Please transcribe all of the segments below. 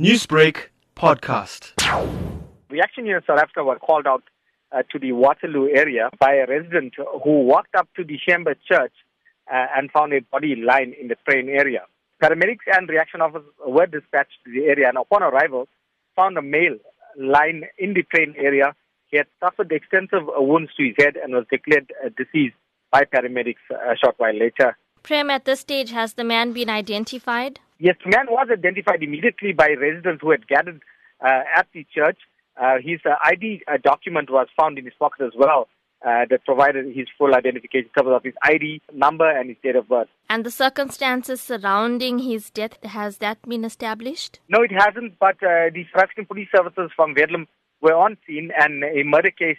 Newsbreak podcast. Reaction here in South Africa were called out uh, to the Waterloo area by a resident who walked up to the Shembe church uh, and found a body lying in the train area. Paramedics and reaction officers were dispatched to the area and upon arrival found a male lying in the train area. He had suffered extensive wounds to his head and was declared uh, deceased by paramedics a short while later. Prem, at this stage, has the man been identified? Yes, the man was identified immediately by residents who had gathered uh, at the church. Uh, his uh, ID uh, document was found in his pocket as well. Uh, that provided his full identification terms of his ID number and his date of birth. And the circumstances surrounding his death, has that been established? No, it hasn't, but uh, the South African police services from Verulam were on scene and a murder case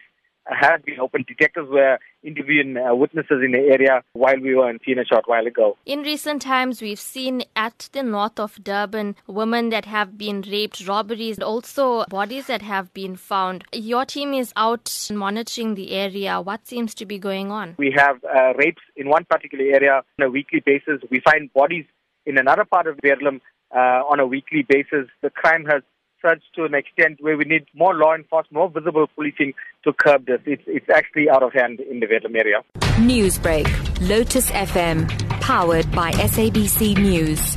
has been opened. Detectives were interviewing uh, witnesses in the area while we were in scene a short while ago. In recent times, we've seen at the north of Durban women that have been raped, robberies, and also bodies that have been found. Your team is out monitoring the area. What seems to be going on? We have uh, rapes in one particular area on a weekly basis. We find bodies in another part of Verulam uh, on a weekly basis. The crime has surged to an extent where we need more law enforcement, more visible policing to curb this. It's, it's actually out of hand in the Verulam area. Newsbreak, Lotus FM, powered by SABC News.